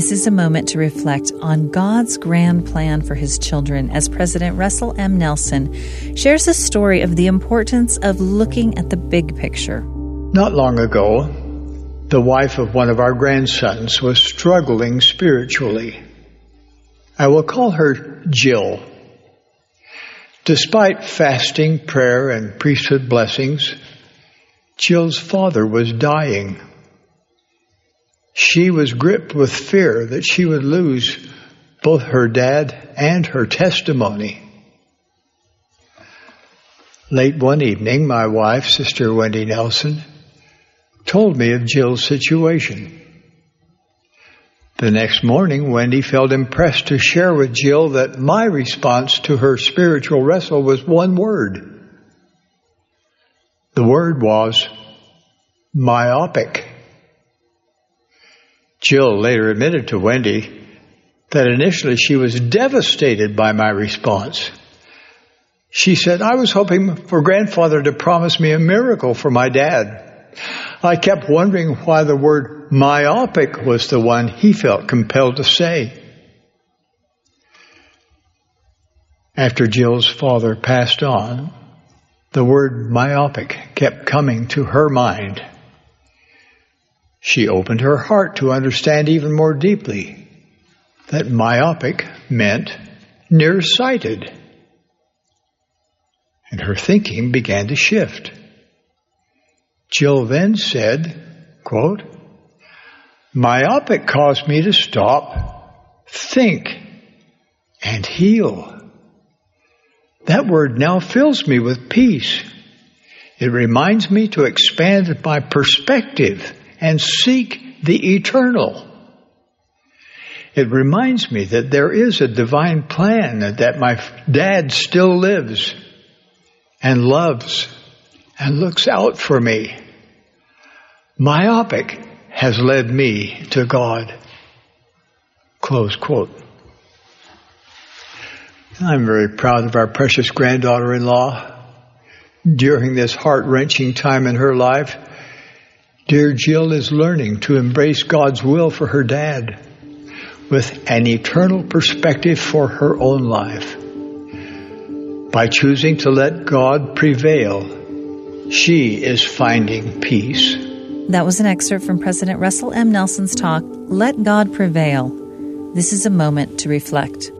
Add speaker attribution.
Speaker 1: This is a moment to reflect on God's grand plan for his children as President Russell M. Nelson shares a story of the importance of looking at the big picture.
Speaker 2: Not long ago, the wife of one of our grandsons was struggling spiritually. I will call her Jill. Despite fasting, prayer, and priesthood blessings, Jill's father was dying. She was gripped with fear that she would lose both her dad and her testimony. Late one evening, my wife, Sister Wendy Nelson, told me of Jill's situation. The next morning, Wendy felt impressed to share with Jill that my response to her spiritual wrestle was one word. The word was myopic. Jill later admitted to Wendy that initially she was devastated by my response. She said, I was hoping for grandfather to promise me a miracle for my dad. I kept wondering why the word myopic was the one he felt compelled to say. After Jill's father passed on, the word myopic kept coming to her mind. She opened her heart to understand even more deeply that myopic meant nearsighted. And her thinking began to shift. Jill then said, quote, Myopic caused me to stop, think, and heal. That word now fills me with peace. It reminds me to expand my perspective and seek the eternal. It reminds me that there is a divine plan that my dad still lives and loves and looks out for me. Myopic has led me to God. Close quote. I'm very proud of our precious granddaughter in law. During this heart wrenching time in her life, dear Jill is learning to embrace God's will for her dad with an eternal perspective for her own life. By choosing to let God prevail, she is finding peace.
Speaker 1: That was an excerpt from President Russell M. Nelson's talk, Let God Prevail. This is a moment to reflect.